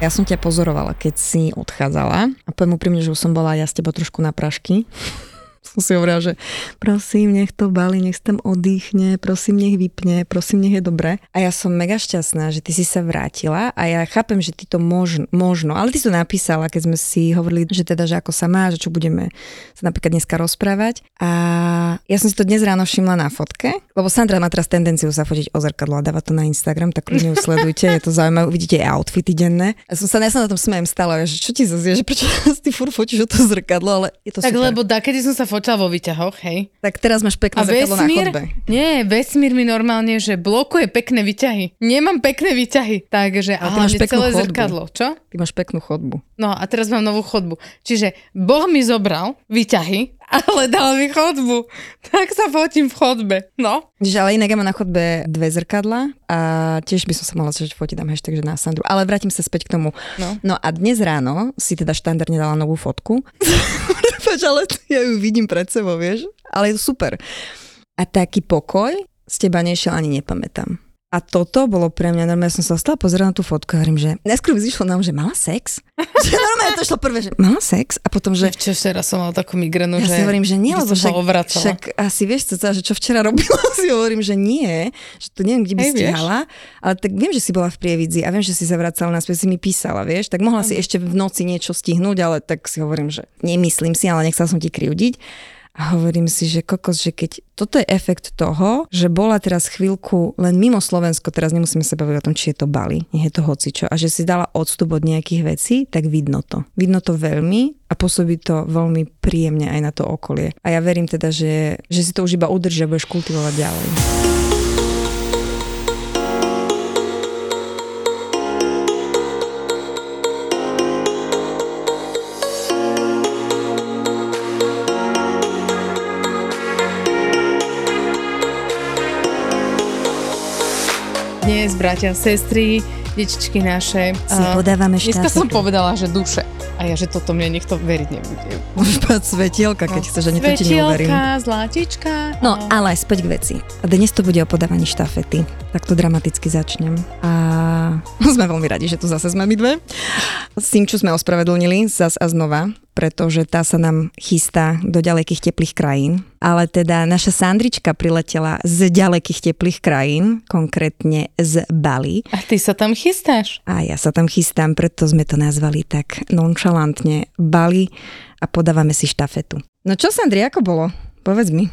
Ja som ťa pozorovala, keď si odchádzala. A poviem úprimne, že už som bola ja s tebou trošku na prašky som si hovorila, že prosím, nech to bali, nech tam oddychne, prosím, nech vypne, prosím, nech je dobré. A ja som mega šťastná, že ty si sa vrátila a ja chápem, že ty to možno, možno ale ty to napísala, keď sme si hovorili, že teda, že ako sa má, že čo budeme sa napríklad dneska rozprávať. A ja som si to dnes ráno všimla na fotke, lebo Sandra má teraz tendenciu sa fotiť o zrkadlo a dávať to na Instagram, tak ľudia sledujte, je to zaujímavé, uvidíte aj outfity denné. Ja som sa, ja sa na tom smejem stále, že čo ti zase, že prečo ty furt fotíš o to zrkadlo, ale je to tak super. lebo da, kedy som sa fotila vo výťahoch, hej. Tak teraz máš pekné A na chodbe. nie, vesmír mi normálne, že blokuje pekné výťahy. Nemám pekné výťahy, takže Ale a ty máš peknú celé chodbu. zrkadlo, čo? Ty máš peknú chodbu. No a teraz mám novú chodbu. Čiže Boh mi zobral výťahy, ale dal mi chodbu. Tak sa fotím v chodbe. No. Čiže ale inak ja mám na chodbe dve zrkadla a tiež by som sa mohla začať fotiť tam hashtag, že na Sandru. Ale vrátim sa späť k tomu. No. no a dnes ráno si teda štandardne dala novú fotku. Prepač, ale ja ju vidím pred sebou, vieš? Ale je to super. A taký pokoj z teba nešiel ani nepamätám. A toto bolo pre mňa, normálne som sa ostala pozerať na tú fotku a hovorím, že najskôr vyzišlo nám, že mala sex. že normálne to šlo prvé, že mala sex a potom, že Čo včera som mala takú migrenu, ja že si hovorím, že nie, lebo však, však asi vieš, co, že čo včera robila, si hovorím, že nie, že to neviem, kde by Hej, vieš. stihala, ale tak viem, že si bola v Prievidzi a viem, že si sa vracala naspäť, si mi písala, vieš, tak mohla si ešte v noci niečo stihnúť, ale tak si hovorím, že nemyslím si, ale nechcela som ti kriudiť. A hovorím si, že kokos, že keď toto je efekt toho, že bola teraz chvíľku len mimo Slovensko, teraz nemusíme sa baviť o tom, či je to Bali, nie je to hocičo, a že si dala odstup od nejakých vecí, tak vidno to. Vidno to veľmi a pôsobí to veľmi príjemne aj na to okolie. A ja verím teda, že, že si to už iba udrží a budeš kultivovať ďalej. Dnes, bratia, sestry, detičky naše. Si podávame Dneska štafetu. som povedala, že duše. A ja, že toto mne nikto veriť nebude. Môžeš povedať svetielka, keď chceš, ani to ti neuverím. Zlatička. No, ale späť k veci. Dnes to bude o podávaní štafety. Tak to dramaticky začnem. A sme veľmi radi, že tu zase sme my dve. Simču sme ospravedlnili zas a znova, pretože tá sa nám chystá do ďalekých teplých krajín. Ale teda naša Sandrička priletela z ďalekých teplých krajín, konkrétne z Bali. A ty sa tam chystáš? A ja sa tam chystám, preto sme to nazvali tak nonchalantne Bali a podávame si štafetu. No čo, Sandri, ako bolo? Povedz mi.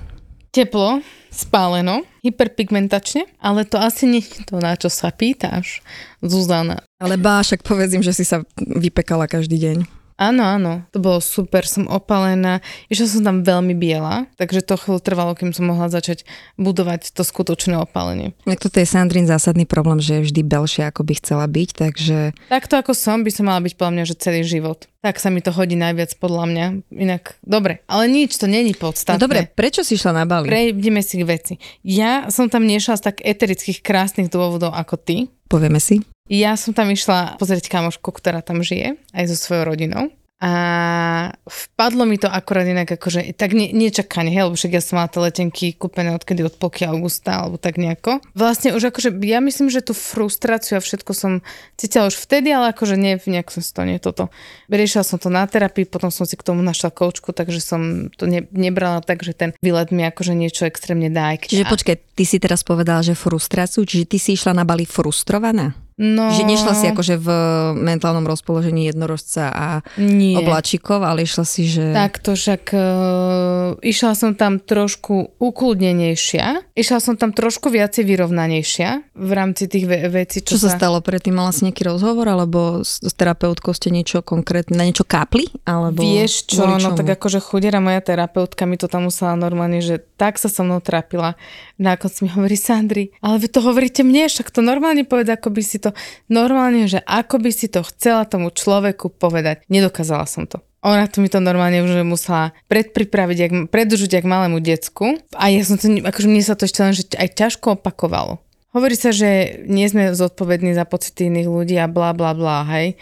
Teplo, spáleno, hyperpigmentačne, ale to asi nie je to, na čo sa pýtaš, Zuzana. Ale bá, však povedz im, že si sa vypekala každý deň. Áno, áno, to bolo super, som opalená, išla som tam veľmi biela, takže to chvíľu trvalo, kým som mohla začať budovať to skutočné opálenie. Tak toto je Sandrin zásadný problém, že je vždy belšia, ako by chcela byť, takže Takto ako som, by som mala byť podľa mňa, že celý život. Tak sa mi to hodí najviac podľa mňa. Inak, dobre, ale nič, to není no podstatné. dobre, prečo si išla na Bali? Prejdeme si k veci. Ja som tam nešla z tak eterických krásnych dôvodov ako ty. Povieme si. Ja som tam išla pozrieť kamošku, ktorá tam žije, aj so svojou rodinou. A vpadlo mi to akorát inak akože tak ne, nečakane, hej, lebo však ja som mala tie letenky kúpené odkedy od polky augusta, alebo tak nejako. Vlastne už akože, ja myslím, že tú frustráciu a všetko som cítila už vtedy, ale akože nie, nejak som si to nie toto. Riešila som to na terapii, potom som si k tomu našla koučku, takže som to ne, nebrala tak, že ten výlet mi akože niečo extrémne dá. Čiže počkaj, ty si teraz povedala, že frustráciu, čiže ty si išla na Bali frustrovaná? No, Že nešla si akože v mentálnom rozpoložení jednorožca a nie. obláčikov, ale išla si, že... Takto však uh, išla som tam trošku ukludnenejšia, išla som tam trošku viacej vyrovnanejšia v rámci tých ve- vecí, čo, Čo sa stalo predtým? Mala si nejaký rozhovor, alebo s, s terapeutkou ste niečo konkrétne, na niečo kápli? Alebo Vieš čo, no tak akože chudera moja terapeutka mi to tam musela normálne, že tak sa so mnou trápila. Na konci mi hovorí, Sandri, ale vy to hovoríte mne, však to normálne povedať, ako by si to, normálne, že ako by si to chcela tomu človeku povedať. Nedokázala som to. Ona to mi to normálne už musela predpripraviť, jak, predržuť jak malému decku. A ja som to, akože mne sa to ešte len že aj ťažko opakovalo. Hovorí sa, že nie sme zodpovední za pocity iných ľudí a bla bla bla, hej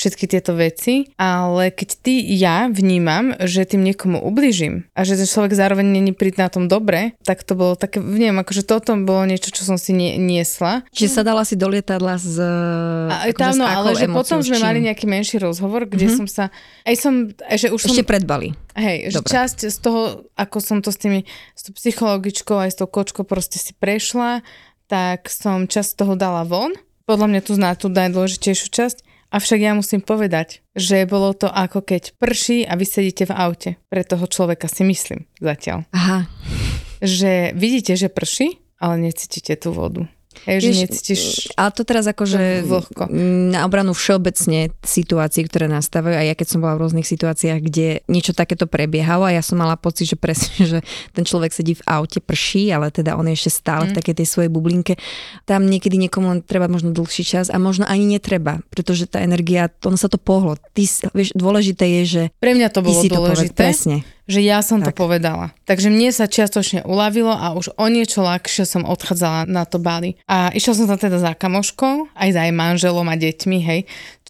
všetky tieto veci, ale keď ty, ja vnímam, že tým niekomu ubližím a že ten človek zároveň není pri na tom dobre, tak to bolo také, neviem, akože toto bolo niečo, čo som si nie, niesla. Čiže sa dala si do lietadla z... A, akože tam, no, ale že potom sme mali nejaký menší rozhovor, kde mm-hmm. som sa, aj som, aj, že už Ešte som... pred Bali. Hej, že časť z toho, ako som to s tými, s tou psychologičkou aj s tou kočkou proste si prešla, tak som časť toho dala von. Podľa mňa tu zná tú najdôležitejšiu časť. Avšak ja musím povedať, že bolo to ako keď prší a vy sedíte v aute. Pre toho človeka si myslím zatiaľ. Aha. Že vidíte, že prší, ale necítite tú vodu. Hej, že necítiš... Ale to teraz akože vlhko. na obranu všeobecne situácií, ktoré nastávajú a ja keď som bola v rôznych situáciách, kde niečo takéto prebiehalo a ja som mala pocit, že presne, že ten človek sedí v aute, prší, ale teda on je ešte stále mm. v takej tej svojej bublinke. Tam niekedy niekomu treba možno dlhší čas a možno ani netreba, pretože tá energia, ono sa to pohlo. Ty, vieš, dôležité je, že... Pre mňa to bolo dôležité. To povedal, presne že ja som tak. to povedala. Takže mne sa čiastočne uľavilo a už o niečo ľahšie som odchádzala na to Bali. A išla som tam teda za kamoškou, aj za aj manželom a deťmi, hej,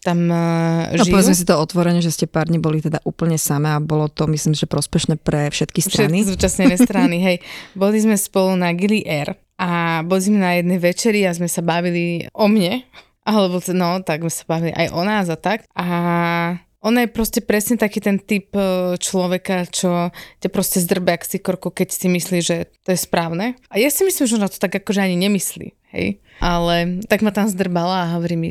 tam uh, žijú. No povedzme si to otvorene, že ste pár dní boli teda úplne samé a bolo to, myslím, že prospešné pre všetky strany. Všetky zúčastnené strany, hej. Boli sme spolu na Gili Air a boli sme na jednej večeri a sme sa bavili o mne, alebo no, tak sme sa bavili aj o nás a tak. A ona je proste presne taký ten typ e, človeka, čo ťa proste zdrbe ak si korku, keď si myslí, že to je správne. A ja si myslím, že ona to tak akože ani nemyslí, hej. Ale tak ma tam zdrbala a hovorí mi,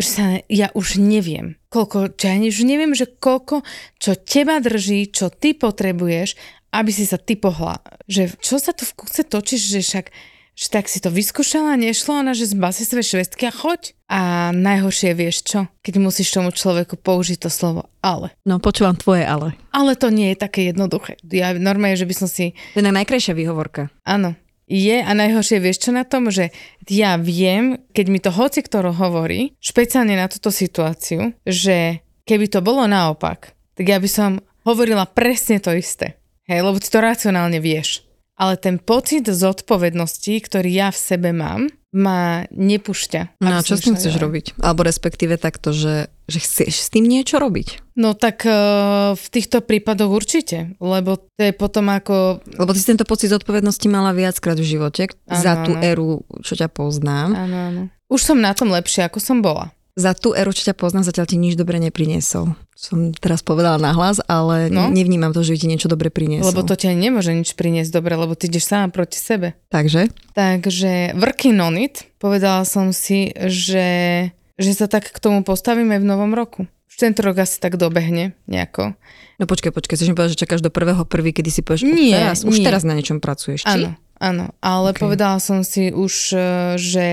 sa, ja už neviem, koľko, čo ja už neviem, že koľko, čo teba drží, čo ty potrebuješ, aby si sa ty pohla. Že čo sa tu v kúse točíš, že však že tak si to vyskúšala, nešlo ona, že zbasi svoje švestky a choď. A najhoršie vieš čo? Keď musíš tomu človeku použiť to slovo ale. No počúvam tvoje ale. Ale to nie je také jednoduché. Ja normálne, že by som si... To je najkrajšia výhovorka. Áno. Je a najhoršie vieš čo na tom, že ja viem, keď mi to hoci kto hovorí, špeciálne na túto situáciu, že keby to bolo naopak, tak ja by som hovorila presne to isté. Hej, lebo ty to racionálne vieš ale ten pocit zodpovednosti, ktorý ja v sebe mám, ma nepúšťa. No a čo s tým chceš robiť? Alebo respektíve takto, že, že chceš s tým niečo robiť? No tak uh, v týchto prípadoch určite, lebo to je potom ako... Lebo ty si tento pocit zodpovednosti mala viackrát v živote ano, za tú ano. éru, čo ťa poznám. Áno, áno. Už som na tom lepšie, ako som bola za tú eru, čo ťa poznám, zatiaľ ti nič dobre nepriniesol. Som teraz povedala nahlas, ale no? nevnímam to, že ti niečo dobre priniesol. Lebo to ťa nemôže nič priniesť dobre, lebo ty ideš sám proti sebe. Takže? Takže working on it, povedala som si, že, že sa tak k tomu postavíme v novom roku. Už tento rok asi tak dobehne nejako. No počkaj, počkaj, chceš mi povedať, že čakáš do prvého prvý, kedy si povieš, nie, teraz, už nie. teraz na niečom pracuješ, či? Áno, áno, ale okay. povedala som si už, eh, že,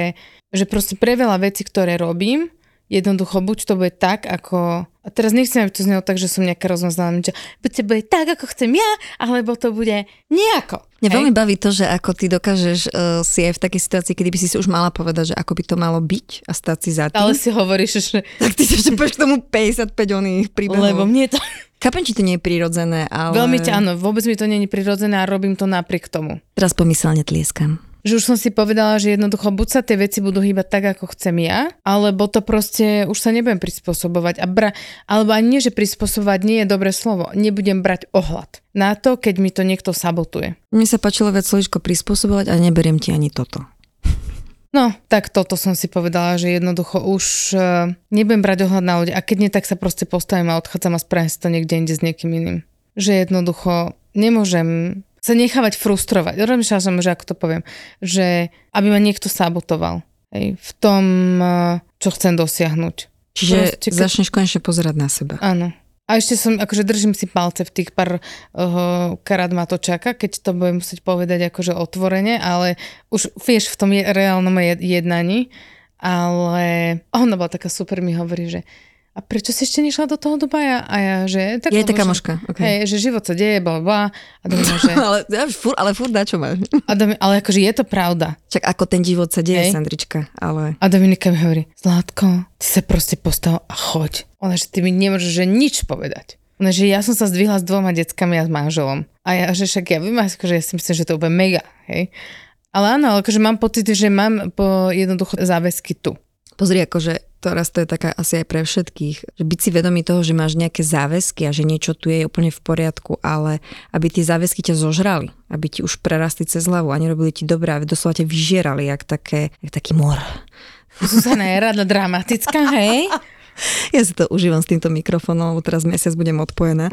že proste pre veľa vecí, ktoré robím, Jednoducho, buď to bude tak, ako... A teraz nechcem, aby to znelo tak, že som nejaká rozmazlená, že buď to bude tak, ako chcem ja, alebo to bude nejako. Mňa veľmi baví to, že ako ty dokážeš uh, si aj v takej situácii, kedy by si si už mala povedať, že ako by to malo byť a stať si za tým. Ale si hovoríš, že... Tak ty ešte povieš tomu 55 oných príbehov. Lebo mne to... Chápem, či to nie je prirodzené, ale... Veľmi ťa, áno, vôbec mi to nie je prirodzené a robím to napriek tomu. Teraz pomyselne tlieskam že už som si povedala, že jednoducho buď sa tie veci budú hýbať tak, ako chcem ja, alebo to proste už sa nebudem prispôsobovať. A bra- alebo ani nie, že prispôsobovať nie je dobré slovo. Nebudem brať ohľad na to, keď mi to niekto sabotuje. Mne sa páčilo viac slovičko prispôsobovať a neberiem ti ani toto. No, tak toto som si povedala, že jednoducho už uh, nebudem brať ohľad na ľudí a keď nie, tak sa proste postavím a odchádzam a spravím si to niekde inde s niekým iným. Že jednoducho nemôžem sa nechávať frustrovať. Rozmýšľala som, že ako to poviem, že aby ma niekto sabotoval hej, v tom, eh, čo chcem dosiahnuť. Čiže Proste, keď... začneš konečne pozerať na seba. Áno. A ešte som, akože držím si palce v tých pár uh, karát ma to čaká, keď to budem musieť povedať akože otvorene, ale už vieš v tom je, reálnom jednaní, ale ona bola taká super, mi hovorí, že a prečo si ešte nešla do toho Dubaja? A ja, že... Tak, je taká moška. Okay. Hej, že život sa deje, bla, bla. A domina, že... ale, fur, ale furt na čo máš. a domina, ale akože je to pravda. Čak ako ten život sa deje, Hej. Sandrička, ale... A Dominika mi hovorí, Zlatko, ty sa proste postav a choď. Ona, že ty mi nemôžeš že nič povedať. No, že ja som sa zdvihla s dvoma deckami a s manželom. A ja, že však ja viem, akože ja si myslím, že to je mega, hej. Ale áno, akože mám pocit, že mám po jednoducho záväzky tu. Pozri, akože teraz to je taká asi aj pre všetkých, že byť si vedomý toho, že máš nejaké záväzky a že niečo tu je úplne v poriadku, ale aby tie záväzky ťa zožrali, aby ti už prerastli cez hlavu a nerobili ti dobré, aby doslova ťa vyžierali, jak, také, jak taký mor. Zuzana je rada dramatická, hej? Ja si to užívam s týmto mikrofónom, lebo teraz mesiac budem odpojená.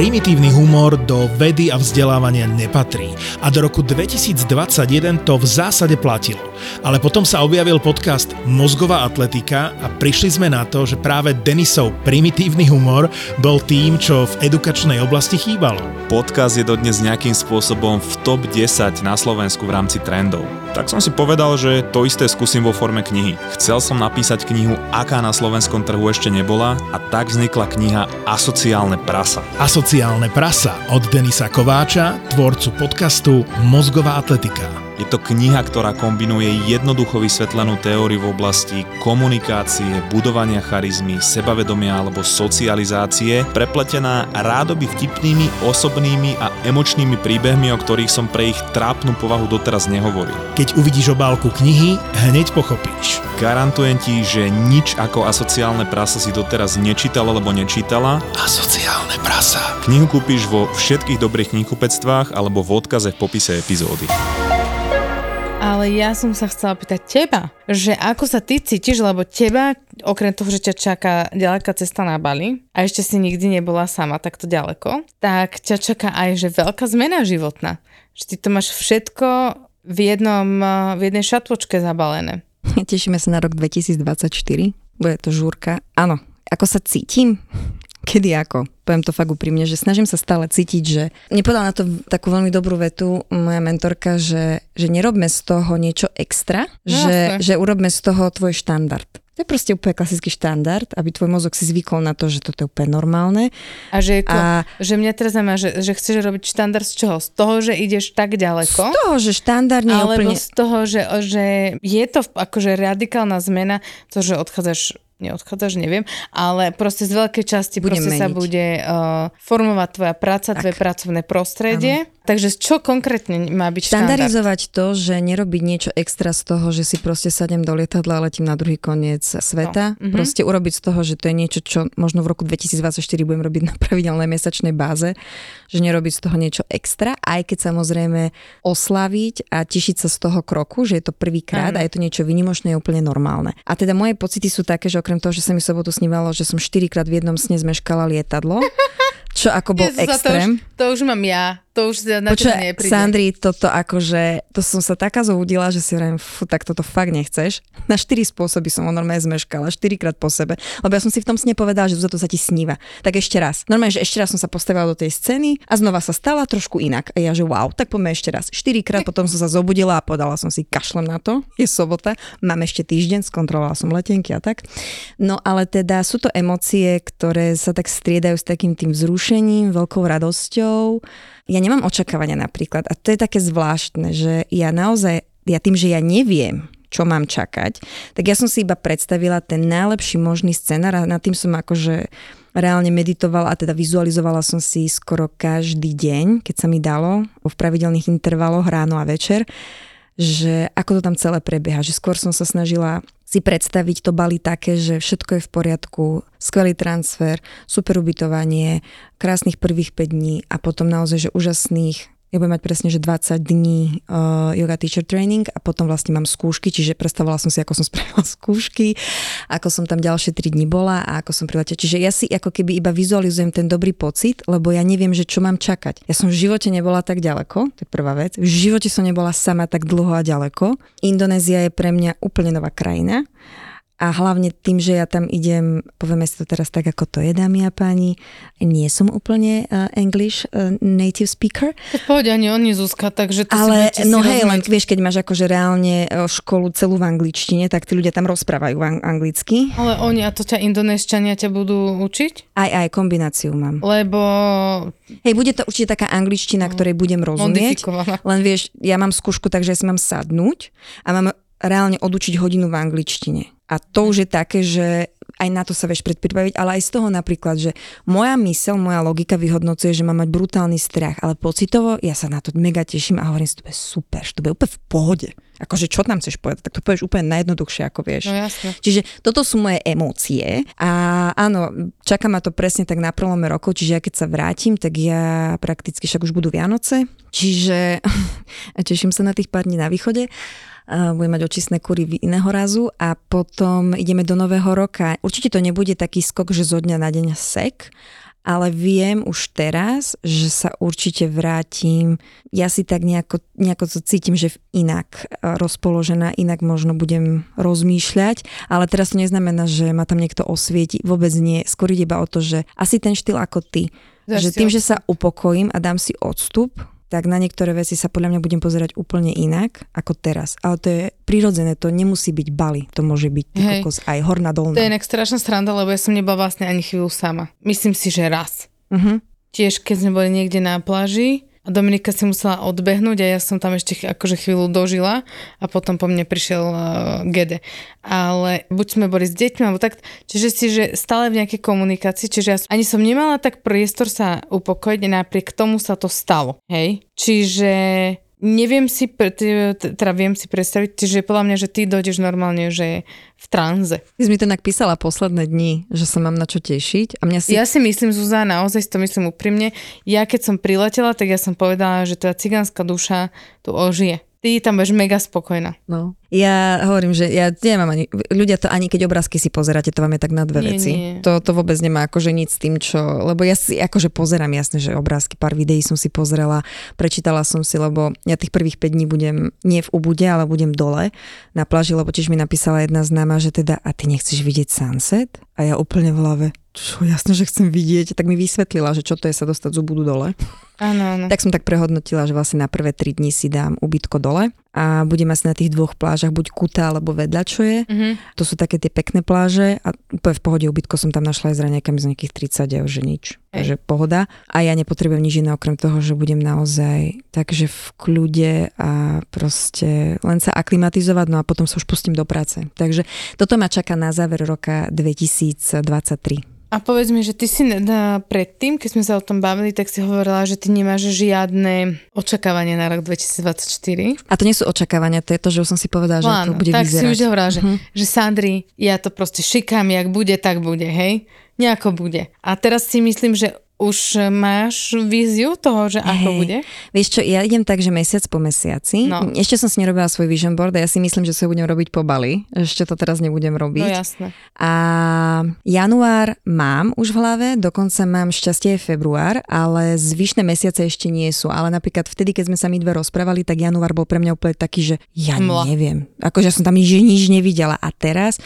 Primitívny humor do vedy a vzdelávania nepatrí a do roku 2021 to v zásade platilo. Ale potom sa objavil podcast Mozgová atletika a prišli sme na to, že práve Denisov primitívny humor bol tým, čo v edukačnej oblasti chýbalo. Podcast je dodnes nejakým spôsobom v top 10 na Slovensku v rámci trendov. Tak som si povedal, že to isté skúsim vo forme knihy. Chcel som napísať knihu, aká na slovenskom trhu ešte nebola a tak vznikla kniha Asociálne prasa. Asociálne prasa od Denisa Kováča, tvorcu podcastu Mozgová atletika. Je to kniha, ktorá kombinuje jednoducho vysvetlenú teóriu v oblasti komunikácie, budovania charizmy, sebavedomia alebo socializácie, prepletená rádoby vtipnými, osobnými a emočnými príbehmi, o ktorých som pre ich trápnu povahu doteraz nehovoril. Keď uvidíš obálku knihy, hneď pochopíš. Garantujem ti, že nič ako asociálne prasa si doteraz nečítal alebo nečítala. Asociálne prasa. Knihu kúpiš vo všetkých dobrých knihkupectvách alebo v odkaze v popise epizódy. Ale ja som sa chcela pýtať teba, že ako sa ty cítiš, lebo teba, okrem toho, že ťa čaká ďaleká cesta na Bali a ešte si nikdy nebola sama takto ďaleko, tak ťa čaká aj, že veľká zmena životná. Že ty to máš všetko v, jednom, v jednej šatvočke zabalené. Tešíme sa na rok 2024, bude to žúrka. Áno, ako sa cítim? Kedy ako? Poviem to fakt úprimne, že snažím sa stále cítiť, že nepovedala na to takú veľmi dobrú vetu moja mentorka, že, že nerobme z toho niečo extra, No, že, jasné. že urobme z toho tvoj štandard. To je proste úplne klasický štandard, aby tvoj mozog si zvykol na to, že toto je úplne normálne. A že, ako, A- že mňa teraz zaujíma, že, že chceš robiť štandard z čoho? Z toho, že ideš tak Z ďaleko? toho, že štandard nie Alebo úplne... z toho, že, že je to akože radikálna zmena, to, že odchádzaš neodchádzaš, neviem, ale proste z veľkej časti Budem proste sa meniť. bude uh, formovať tvoja práca, tvoje pracovné prostredie. Takže z čo konkrétne má byť štandard? Štandarizovať to, že nerobiť niečo extra z toho, že si proste sadem do lietadla a letím na druhý koniec sveta. No, mhm. Proste urobiť z toho, že to je niečo, čo možno v roku 2024 budem robiť na pravidelnej mesačnej báze, že nerobiť z toho niečo extra, aj keď samozrejme oslaviť a tešiť sa z toho kroku, že je to prvýkrát a je to niečo vynimočné, je úplne normálne. A teda moje pocity sú také, že okrem toho, že sa mi sobotu snívalo, že som 4 krát v jednom sne zmeškala lietadlo, čo ako bol Jezus, extrém. To už mám ja. To už na Počuj, nepríde. Sandri, toto akože, to som sa taká zobudila, že si hovorím, fú, tak toto fakt nechceš. Na štyri spôsoby som ho normálne zmeškala, štyrikrát po sebe, lebo ja som si v tom sne povedala, že za to sa ti sníva. Tak ešte raz. Normálne, že ešte raz som sa postavila do tej scény a znova sa stala trošku inak. A ja, že wow, tak poďme ešte raz. Štyrikrát potom som sa zobudila a podala som si kašlem na to. Je sobota, mám ešte týždeň, skontrolovala som letenky a tak. No ale teda sú to emócie, ktoré sa tak striedajú s takým tým vzrušením, veľkou radosťou ja nemám očakávania napríklad a to je také zvláštne, že ja naozaj, ja tým, že ja neviem, čo mám čakať, tak ja som si iba predstavila ten najlepší možný scenár a nad tým som akože reálne meditovala a teda vizualizovala som si skoro každý deň, keď sa mi dalo, v pravidelných intervaloch ráno a večer, že ako to tam celé prebieha, že skôr som sa snažila si predstaviť to Bali také, že všetko je v poriadku, skvelý transfer, super ubytovanie, krásnych prvých 5 dní a potom naozaj, že úžasných ja budem mať presne, že 20 dní uh, yoga teacher training a potom vlastne mám skúšky, čiže predstavovala som si, ako som spravila skúšky, ako som tam ďalšie 3 dní bola a ako som priletela. Čiže ja si ako keby iba vizualizujem ten dobrý pocit, lebo ja neviem, že čo mám čakať. Ja som v živote nebola tak ďaleko, to je prvá vec. V živote som nebola sama tak dlho a ďaleko. Indonézia je pre mňa úplne nová krajina a hlavne tým, že ja tam idem, povieme si to teraz tak, ako to je, dámy a páni, nie som úplne uh, English uh, native speaker, pohode ani oni, Zuzka, takže to ale si no hej, len vieš, keď máš akože reálne uh, školu celú v angličtine, tak tí ľudia tam rozprávajú ang- anglicky. Ale oni, a to ťa indonéšťania ťa budú učiť? Aj, aj kombináciu mám. Lebo Hej, bude to určite taká angličtina, ktorej budem rozumieť. Len vieš, ja mám skúšku, takže ja si mám sadnúť a mám reálne odučiť hodinu v angličtine. A to už je také, že aj na to sa vieš predpripraviť, ale aj z toho napríklad, že moja mysel, moja logika vyhodnocuje, že mám mať brutálny strach, ale pocitovo ja sa na to mega teším a hovorím si, to bude super, že to bude úplne v pohode. Akože čo tam chceš povedať, tak to povieš úplne najjednoduchšie, ako vieš. No jasne. Čiže toto sú moje emócie a áno, čaká ma to presne tak na prelome rokov, čiže ja keď sa vrátim, tak ja prakticky však už budú Vianoce, čiže teším sa na tých pár dní na východe a budem mať očistné kury iného razu a potom ideme do nového roka. Určite to nebude taký skok, že zo dňa na deň sek, ale viem už teraz, že sa určite vrátim. Ja si tak nejako, nejako to cítim, že inak e, rozpoložená, inak možno budem rozmýšľať, ale teraz to neznamená, že ma tam niekto osvieti, vôbec nie. Skôr ide iba o to, že asi ten štýl ako ty. Že tým, že sa upokojím a dám si odstup, tak na niektoré veci sa podľa mňa budem pozerať úplne inak ako teraz. Ale to je prirodzené, to nemusí byť Bali, to môže byť Hej. kokos, aj horná dolná. To je inak strašná sranda, lebo ja som nebola vlastne ani chvíľu sama. Myslím si, že raz. Uh-huh. Tiež keď sme boli niekde na pláži a Dominika si musela odbehnúť a ja som tam ešte akože chvíľu dožila a potom po mne prišiel uh, Gede. Ale buď sme boli s deťmi, alebo tak, čiže si, že stále v nejakej komunikácii, čiže ja ani som nemala tak priestor sa upokojiť, napriek tomu sa to stalo, hej? Čiže neviem si, pre- teda viem si predstaviť, čiže podľa mňa, že ty dojdeš normálne, že v tranze. Ty si mi to tak písala posledné dni, že sa mám na čo tešiť a mňa si... Ja si myslím, Zuzá, naozaj si to myslím úprimne, ja keď som priletela, tak ja som povedala, že tá cigánska duša tu ožije. Ty tam budeš mega spokojná. No. Ja hovorím, že ja nemám ani, ľudia to ani keď obrázky si pozeráte, to vám je tak na dve Nie, veci. nie. To, to vôbec nemá akože nič s tým, čo, lebo ja si akože pozerám, jasne, že obrázky, pár videí som si pozrela, prečítala som si, lebo ja tých prvých 5 dní budem nie v Ubude, ale budem dole na pláži, lebo tiež mi napísala jedna známa, že teda, a ty nechceš vidieť sunset? A ja úplne v hlave, čo jasne, že chcem vidieť, tak mi vysvetlila, že čo to je sa dostať z Ubudu dole. Áno, áno. Tak som tak prehodnotila, že vlastne na prvé tri dni si dám ubytko dole a budem asi na tých dvoch plážach, buď Kuta alebo vedľa, čo je. Mhm. To sú také tie pekné pláže a úplne v pohode ubytko som tam našla aj s raňajkami za nejakých 30 eur, že nič. Hej. Takže pohoda. A ja nepotrebujem nič iné okrem toho, že budem naozaj takže v kľude a proste len sa aklimatizovať, no a potom sa už pustím do práce. Takže toto ma čaká na záver roka 2023. A povedz mi, že ty si na, predtým, keď sme sa o tom bavili, tak si hovorila, že ty nemáš žiadne očakávanie na rok 2024. A to nie sú očakávania, to je to, že už som si povedala, že ako bude tak vyzerať. si už hovorila, že, že Sandri, ja to proste šikám, jak bude, tak bude, hej? Nejako bude. A teraz si myslím, že už máš víziu toho, že ako Hej. bude? Vieš čo, ja idem tak, že mesiac po mesiaci. No. Ešte som si nerobila svoj vision board a ja si myslím, že sa ho budem robiť po Bali. Ešte to teraz nebudem No robiť. jasné. A január mám už v hlave, dokonca mám šťastie február, ale zvyšné mesiace ešte nie sú. Ale napríklad vtedy, keď sme sa my dve rozprávali, tak január bol pre mňa úplne taký, že ja Mla. neviem. Akože som tam nič, nič nevidela. A teraz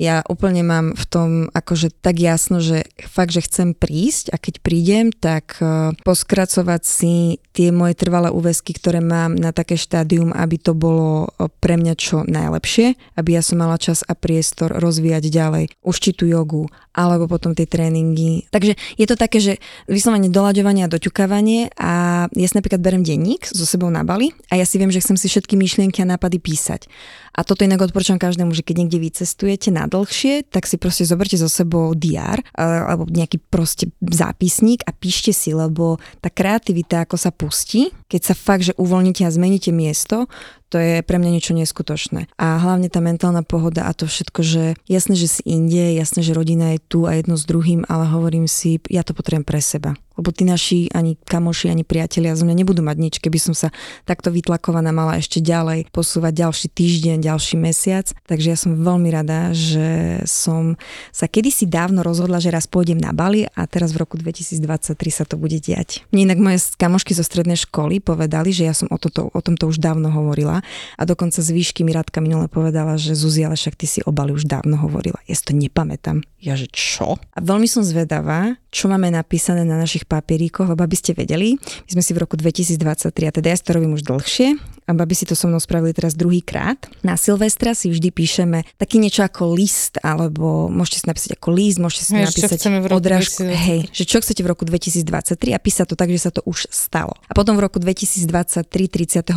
ja úplne mám v tom akože tak jasno, že fakt, že chcem prísť a keď prídem, tak eh, poskracovať si tie moje trvalé úväzky, ktoré mám na také štádium, aby to bolo eh, pre mňa čo najlepšie, aby ja som mala čas a priestor rozvíjať ďalej určitú jogu alebo potom tie tréningy. Takže je to také, že vyslovene doľaďovanie a doťukávanie a ja si napríklad berem denník so sebou na Bali a ja si viem, že chcem si všetky myšlienky a nápady písať. A toto inak odporúčam každému, že keď niekde vycestujete na dlhšie, tak si proste zoberte so sebou diár a- alebo nejaký proste zápisník a píšte si, lebo tá kreativita, ako sa pustí, keď sa fakt, že uvoľníte a zmeníte miesto, to je pre mňa niečo neskutočné. A hlavne tá mentálna pohoda a to všetko, že jasné, že si inde, jasné, že rodina je tu a jedno s druhým, ale hovorím si, ja to potrebujem pre seba. Lebo tí naši ani kamoši, ani priatelia zo mňa nebudú mať nič, keby som sa takto vytlakovaná mala ešte ďalej posúvať ďalší týždeň, ďalší mesiac. Takže ja som veľmi rada, že som sa kedysi dávno rozhodla, že raz pôjdem na Bali a teraz v roku 2023 sa to bude diať. Mne inak moje kamošky zo strednej školy povedali, že ja som o, toto, o tomto už dávno hovorila a dokonca z výšky mi Radka minule povedala, že Zuzi, ale však ty si o Bali už dávno hovorila. Ja si to nepamätám. Ja, že čo? A veľmi som zvedavá, čo máme napísané na našich papieríkoch, lebo aby ste vedeli, my sme si v roku 2023, a teda ja to robím už dlhšie, aby si to so mnou spravili teraz druhýkrát. Na Silvestra si vždy píšeme taký niečo ako list, alebo môžete si napísať ako list, môžete si čo napísať odrážku, 2023. hej, že čo chcete v roku 2023 a písať to tak, že sa to už stalo. A potom v roku 2023, 31.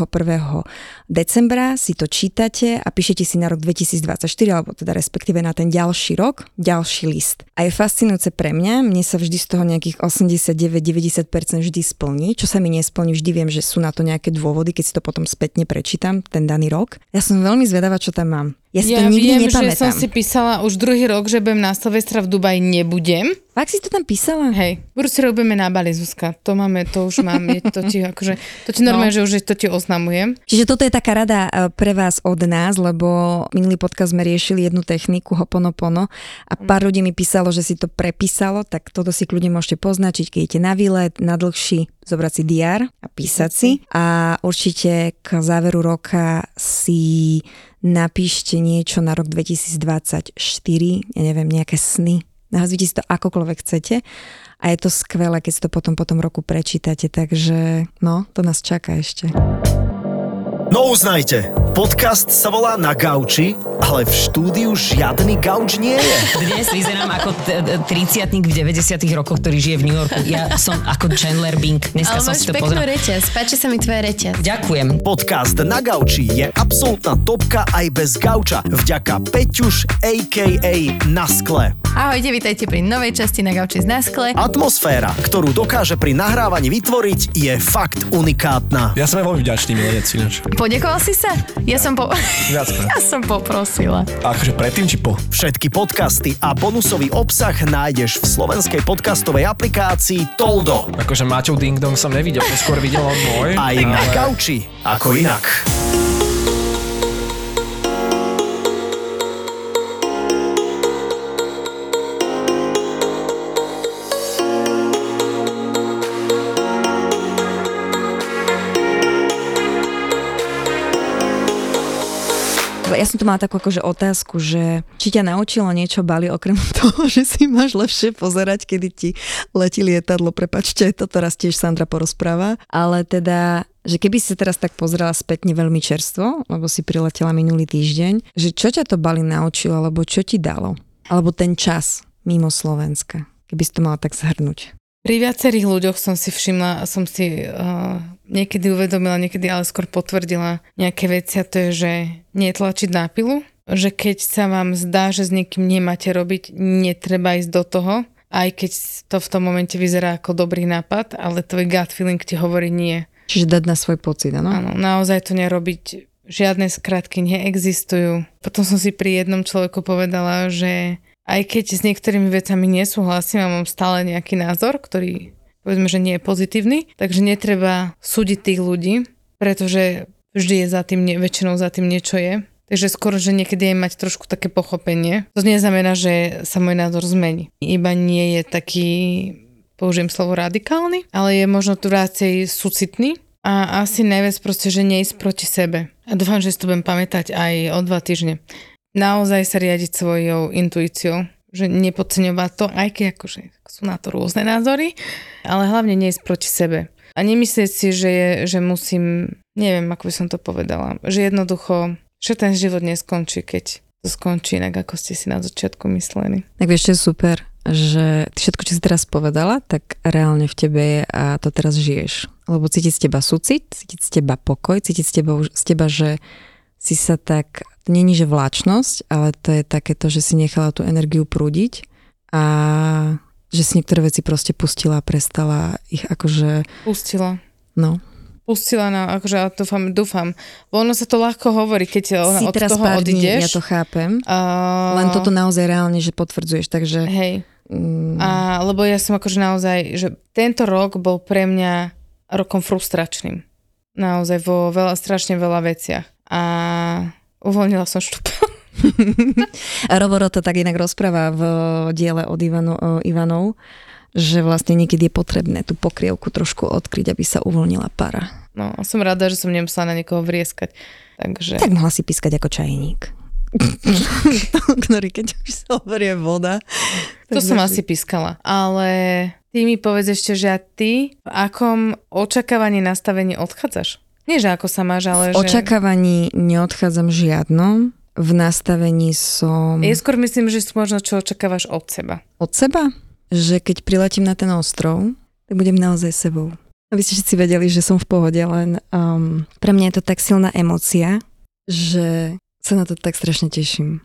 decembra si to čítate a píšete si na rok 2024, alebo teda respektíve na ten ďalší rok, ďalší list. A je fascinujúce pre mňa, mne sa vždy z toho nejakých 89-90% vždy splní, čo sa mi nesplní, vždy viem, že sú na to nejaké dôvody, keď si to potom spätne prečítam, ten daný rok. Ja som veľmi zvedavá, čo tam mám. Ja si Ja to nikdy viem, že nepamätám. som si písala už druhý rok, že budem na Silvestra v Dubaji nebudem. Fakt si to tam písala? Hej, budúci rok budeme na Bali, Zuzka. To máme, to už mám, je to ti, akože, to ti normálne, No. že už to ti oznamujem. Čiže toto je taká rada e, pre vás od nás, lebo minulý podcast sme riešili jednu techniku Hoponopono a pár ľudí mi písalo, že si to prepísalo, tak toto si kľudne môžete poznačiť, keď idete na výlet, na dlhší, zobrať si diár a písať si. A určite k záveru roka si napíšte niečo na rok 2024, ja neviem, nejaké sny. Nazvite si to akokoľvek chcete a je to skvelé, keď si to potom po tom roku prečítate, takže no, to nás čaká ešte. No uznajte, podcast sa volá Na gauči, ale v štúdiu žiadny gauč nie je. Dnes vyzerám ako t- t- 30 v 90 rokoch, ktorý žije v New Yorku. Ja som ako Chandler Bing. Dneska Ale som máš si to peknú pozrel. reťaz, páči sa mi tvoja reťaz. Ďakujem. Podcast Na gauči je absolútna topka aj bez gauča. Vďaka Peťuš a.k.a. Na skle. Ahojte, vítajte pri novej časti na Gauči z Naskle. Atmosféra, ktorú dokáže pri nahrávaní vytvoriť, je fakt unikátna. Ja som aj veľmi vďačný milenec ináč. Podekoval si sa? Ja som po... Viackrát. ja som poprosila. A akože predtým či po? Všetky podcasty a bonusový obsah nájdeš v slovenskej podcastovej aplikácii Toldo. Akože Maťov Ding Dong som nevidel, to skôr videl on môj. Aj na gauči, ako inak. Ja som tu mala takú akože otázku, že či ťa naučilo niečo Bali okrem toho, že si máš lepšie pozerať, kedy ti letí lietadlo, prepačte, to teraz tiež Sandra porozpráva, ale teda že keby si teraz tak pozrela spätne veľmi čerstvo, lebo si priletela minulý týždeň, že čo ťa to Bali naučilo, alebo čo ti dalo? Alebo ten čas mimo Slovenska, keby si to mala tak zhrnúť. Pri viacerých ľuďoch som si všimla, som si uh, niekedy uvedomila, niekedy ale skôr potvrdila nejaké veci a to je, že netlačiť na pilu, že keď sa vám zdá, že s niekým nemáte robiť, netreba ísť do toho, aj keď to v tom momente vyzerá ako dobrý nápad, ale tvoj gut feeling ti hovorí nie. Čiže dať na svoj pocit, áno? Áno, naozaj to nerobiť, žiadne skratky neexistujú. Potom som si pri jednom človeku povedala, že aj keď s niektorými vecami nesúhlasím a mám stále nejaký názor, ktorý povedzme, že nie je pozitívny, takže netreba súdiť tých ľudí, pretože vždy je za tým, väčšinou za tým niečo je. Takže skôr, že niekedy je mať trošku také pochopenie. To neznamená, že sa môj názor zmení. Iba nie je taký, použijem slovo radikálny, ale je možno tu viacej súcitný a asi najviac proste, že neísť proti sebe. A dúfam, že si to budem pamätať aj o dva týždne. Naozaj sa riadiť svojou intuíciou, že nepodceňovať to, aj keď akože sú na to rôzne názory, ale hlavne neísť proti sebe. A nemyslieť si, že, je, že musím, neviem, ako by som to povedala, že jednoducho, že ten život neskončí, keď to skončí inak, ako ste si na začiatku mysleli. Tak vieš, čo je super, že ty všetko, čo si teraz povedala, tak reálne v tebe je a to teraz žiješ. Lebo cítiť z teba súcit, cítiť z teba pokoj, cítiť z teba, z teba že si sa tak, není že vláčnosť, ale to je takéto, že si nechala tú energiu prúdiť a že si niektoré veci proste pustila a prestala ich akože, Pustila. no. Pustila na, akože ja dúfam, dúfam. Ono sa to ľahko hovorí, keď ona, si od teraz toho pár dní, odídeš. ja to chápem, A... len toto naozaj reálne, že potvrdzuješ, takže... Hej. Mm, A, lebo ja som akože naozaj, že tento rok bol pre mňa rokom frustračným. Naozaj vo veľa, strašne veľa veciach. A uvoľnila som štup. Roboro to tak inak rozpráva v diele od Ivano, Ivanov, že vlastne niekedy je potrebné tú pokrievku trošku odkryť, aby sa uvoľnila para. No, som rada, že som nemusela na niekoho vrieskať. Takže... Tak mohla si pískať ako čajník. ktorý keď už sa oberie voda. To som asi pískala. Ale ty mi povedz ešte, že a ty v akom očakávaní nastavení odchádzaš? Nie, že ako sa máš, ale V že... očakávaní neodchádzam žiadnom. V nastavení som Ja skôr myslím, že možno čo očakávaš od seba. od seba, že keď priletím na ten ostrov, tak budem naozaj sebou. Aby ste všetci vedeli, že som v pohode, len um, pre mňa je to tak silná emocia, že sa na to tak strašne teším.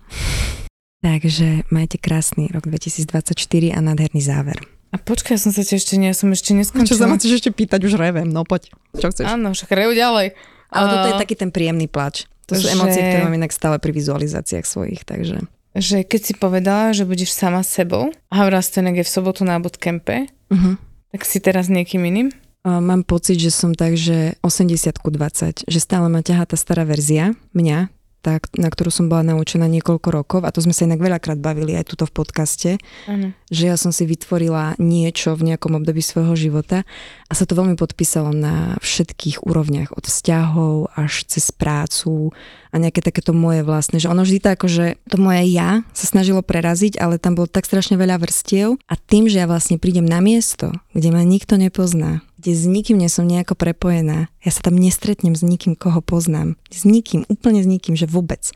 Takže majte krásny rok 2024 a nádherný záver. A počkaj, som sa ti ešte, ja som ešte neskončila. Čo sa ma chceš ešte pýtať, už revem, no poď. Čo chceš? Áno, však rejú ďalej. Ale toto je taký ten príjemný plač. To sú Že- emócie, ktoré mám inak stále pri vizualizáciách svojich, takže... že keď si povedala, že budeš sama sebou a hovorila si to niekde v sobotu na bootcampe, Uh-huh. tak si teraz niekým iným? A Mám pocit, že som tak, že 80 ku 20, že stále ma ťahá tá stará verzia mňa, tá, na ktorú som bola naučená niekoľko rokov a to sme sa inak veľakrát bavili aj tuto v podcaste, Áno. že ja som si vytvorila niečo v nejakom období svojho života a sa to veľmi podpísalo na všetkých úrovniach, od vzťahov až cez prácu a nejaké takéto moje vlastné, že ono vždy tak, že to moje ja sa snažilo preraziť, ale tam bolo tak strašne veľa vrstiev a tým, že ja vlastne prídem na miesto, kde ma nikto nepozná, kde s nikým nie som nejako prepojená, ja sa tam nestretnem s nikým, koho poznám, s nikým, úplne s nikým, že vôbec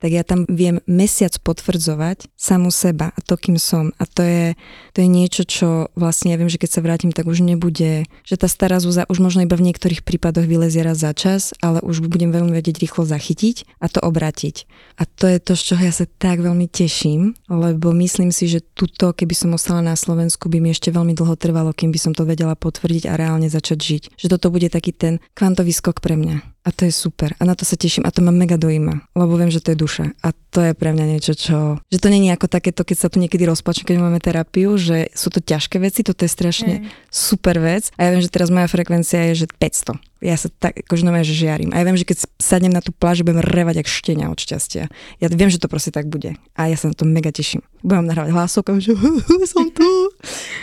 tak ja tam viem mesiac potvrdzovať samu seba a to, kým som. A to je, to je niečo, čo vlastne ja viem, že keď sa vrátim, tak už nebude, že tá stará Zúza už možno iba v niektorých prípadoch vylezie raz za čas, ale už budem veľmi vedieť rýchlo zachytiť a to obratiť. A to je to, z čoho ja sa tak veľmi teším, lebo myslím si, že tuto, keby som ostala na Slovensku, by mi ešte veľmi dlho trvalo, kým by som to vedela potvrdiť a reálne začať žiť. Že toto bude taký ten kvantový skok pre mňa. A to je super. A na to sa teším. A to ma mega dojíma, lebo viem, že to je duša. A to je pre mňa niečo, čo... Že to není ako takéto, keď sa tu niekedy rozplačem, keď máme terapiu, že sú to ťažké veci, toto je strašne super vec. A ja viem, že teraz moja frekvencia je, že 500. Ja sa tak, akože nové, že žiarím. A ja viem, že keď sadnem na tú pláž, budem revať jak štenia od šťastia. Ja viem, že to proste tak bude. A ja sa na to mega teším. Budem nahrávať hlasovkom, že som tu.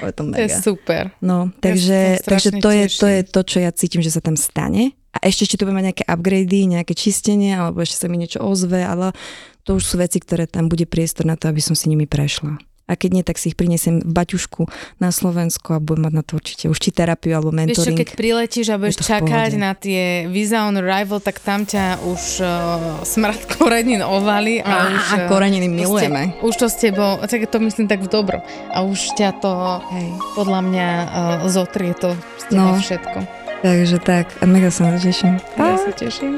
To To je mega. super. No, Ja takže, tam takže to, je, to je to, čo ja cítim, že sa tam stane. A ešte, ešte tu budeme nejaké upgrady, nejaké čistenie, alebo ešte sa mi niečo ozve, ale to už sú veci, ktoré tam bude priestor na to, aby som si nimi prešla. A keď nie, tak si ich prinesiem v baťušku na Slovensko a budem mať na to určite už či terapiu alebo Vieš čo, mentoring. keď priletíš a budeš čakať na tie Visa on Arrival, tak tam ťa už uh, smrad korenín ovali. A, Á, už, a eh, koreniny už ste- milujeme. Už to s tebou, tak to myslím tak v dobro. A už ťa to, hej, podľa mňa uh, zotrie to teba No. všetko. Takže tak, a mega sa na teším. Ja sa teším.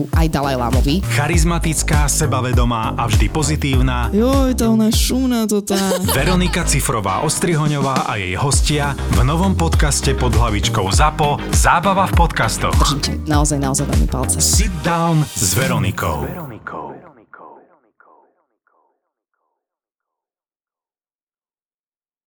aj Dalaj Lámovi. Charizmatická, sebavedomá a vždy pozitívna Joj, tá ona šumná to tá. Veronika Cifrová Ostrihoňová a jej hostia v novom podcaste pod hlavičkou ZAPO Zábava v podcastoch. Držím ti naozaj, naozaj veľmi palce. Sit down s Veronikou.